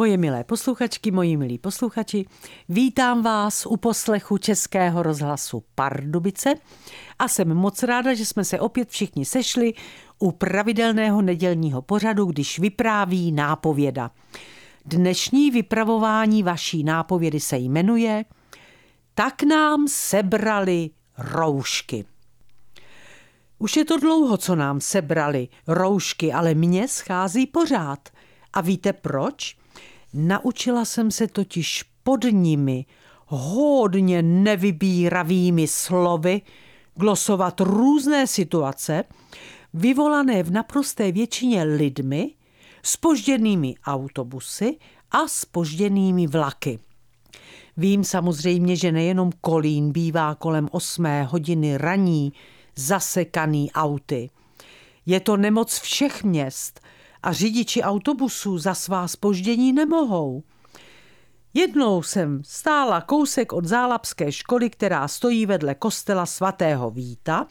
Moje milé posluchačky, moji milí posluchači, vítám vás u poslechu Českého rozhlasu Pardubice a jsem moc ráda, že jsme se opět všichni sešli u pravidelného nedělního pořadu, když vypráví nápověda. Dnešní vypravování vaší nápovědy se jmenuje Tak nám sebrali roušky. Už je to dlouho, co nám sebrali roušky, ale mně schází pořád. A víte proč? Naučila jsem se totiž pod nimi hodně nevybíravými slovy glosovat různé situace, vyvolané v naprosté většině lidmi, spožděnými autobusy a spožděnými vlaky. Vím samozřejmě, že nejenom Kolín bývá kolem 8 hodiny raní zasekaný auty. Je to nemoc všech měst – a řidiči autobusů za svá spoždění nemohou. Jednou jsem stála kousek od Zálapské školy, která stojí vedle kostela svatého Víta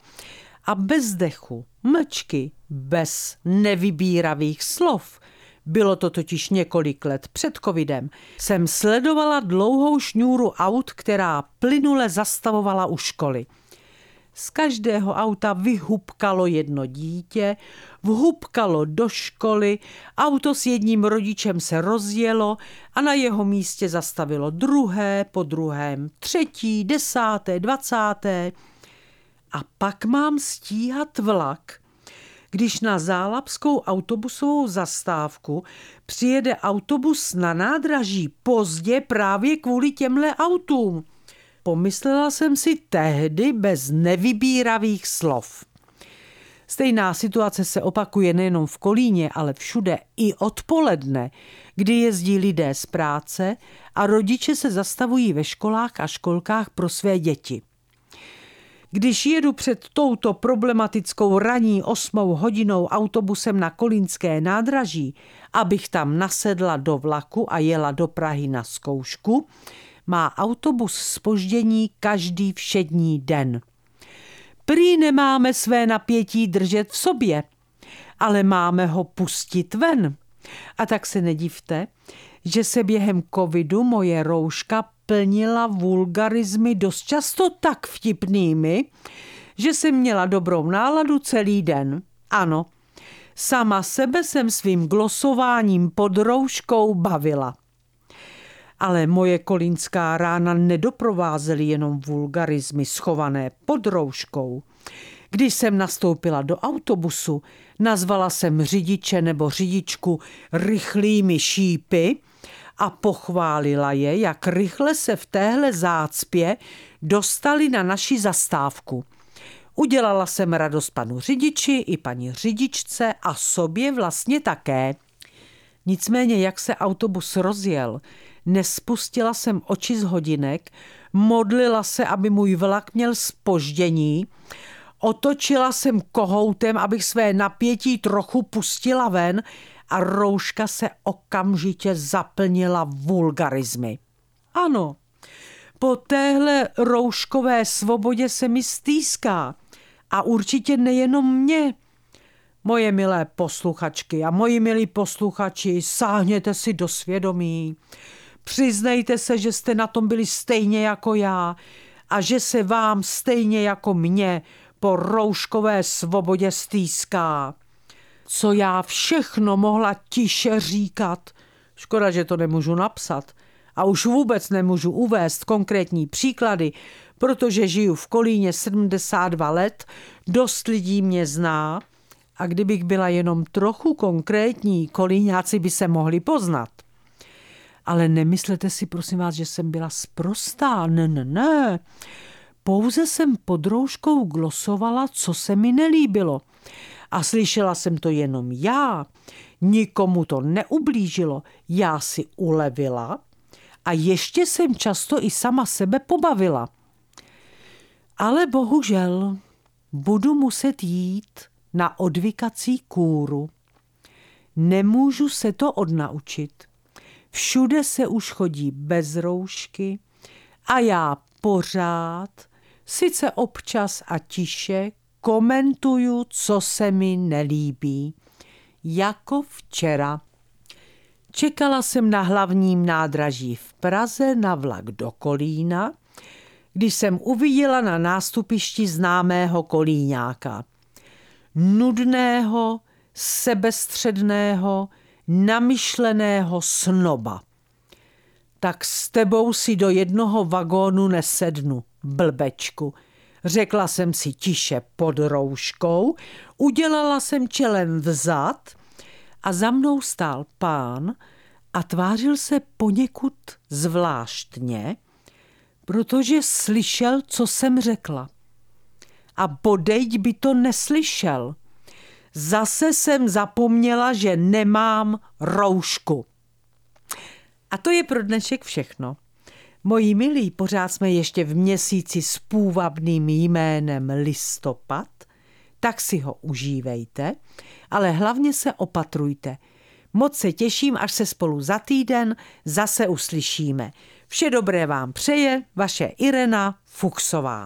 a bez dechu, mlčky, bez nevybíravých slov, bylo to totiž několik let před covidem, jsem sledovala dlouhou šňůru aut, která plynule zastavovala u školy. Z každého auta vyhubkalo jedno dítě, vhubkalo do školy, auto s jedním rodičem se rozjelo a na jeho místě zastavilo druhé, po druhém, třetí, desáté, dvacáté. A pak mám stíhat vlak, když na zálapskou autobusovou zastávku přijede autobus na nádraží pozdě právě kvůli těmhle autům. Pomyslela jsem si tehdy bez nevybíravých slov. Stejná situace se opakuje nejenom v Kolíně, ale všude i odpoledne, kdy jezdí lidé z práce a rodiče se zastavují ve školách a školkách pro své děti. Když jedu před touto problematickou raní osmou hodinou autobusem na Kolínské nádraží, abych tam nasedla do vlaku a jela do Prahy na zkoušku, má autobus spoždění každý všední den. Prý nemáme své napětí držet v sobě, ale máme ho pustit ven. A tak se nedivte, že se během covidu moje rouška plnila vulgarizmy dost často tak vtipnými, že jsem měla dobrou náladu celý den. Ano, sama sebe jsem svým glosováním pod rouškou bavila. Ale moje kolínská rána nedoprovázely jenom vulgarizmy schované pod rouškou. Když jsem nastoupila do autobusu, nazvala jsem řidiče nebo řidičku rychlými šípy a pochválila je, jak rychle se v téhle zácpě dostali na naši zastávku. Udělala jsem radost panu řidiči i paní řidičce a sobě vlastně také. Nicméně, jak se autobus rozjel, Nespustila jsem oči z hodinek, modlila se, aby můj vlak měl spoždění, otočila jsem kohoutem, abych své napětí trochu pustila ven a rouška se okamžitě zaplnila vulgarizmy. Ano, po téhle rouškové svobodě se mi stýská. A určitě nejenom mě. Moje milé posluchačky a moji milí posluchači, sáhněte si do svědomí. Přiznejte se, že jste na tom byli stejně jako já a že se vám stejně jako mě po rouškové svobodě stýská. Co já všechno mohla tiše říkat. Škoda, že to nemůžu napsat. A už vůbec nemůžu uvést konkrétní příklady, protože žiju v Kolíně 72 let, dost lidí mě zná a kdybych byla jenom trochu konkrétní, kolíňáci by se mohli poznat. Ale nemyslete si, prosím vás, že jsem byla sprostá. Ne, ne, ne. Pouze jsem pod rouškou glosovala, co se mi nelíbilo. A slyšela jsem to jenom já. Nikomu to neublížilo. Já si ulevila a ještě jsem často i sama sebe pobavila. Ale bohužel budu muset jít na odvykací kůru. Nemůžu se to odnaučit. Všude se už chodí bez roušky a já pořád, sice občas a tiše, komentuju, co se mi nelíbí. Jako včera. Čekala jsem na hlavním nádraží v Praze na vlak do Kolína, když jsem uviděla na nástupišti známého kolíňáka. Nudného, sebestředného, namyšleného snoba. Tak s tebou si do jednoho vagónu nesednu, blbečku. Řekla jsem si tiše pod rouškou, udělala jsem čelem vzad a za mnou stál pán a tvářil se poněkud zvláštně, protože slyšel, co jsem řekla. A bodejť by to neslyšel. Zase jsem zapomněla, že nemám roušku. A to je pro dnešek všechno. Moji milí, pořád jsme ještě v měsíci s půvabným jménem listopad, tak si ho užívejte, ale hlavně se opatrujte. Moc se těším, až se spolu za týden zase uslyšíme. Vše dobré vám přeje vaše Irena Fuchsová.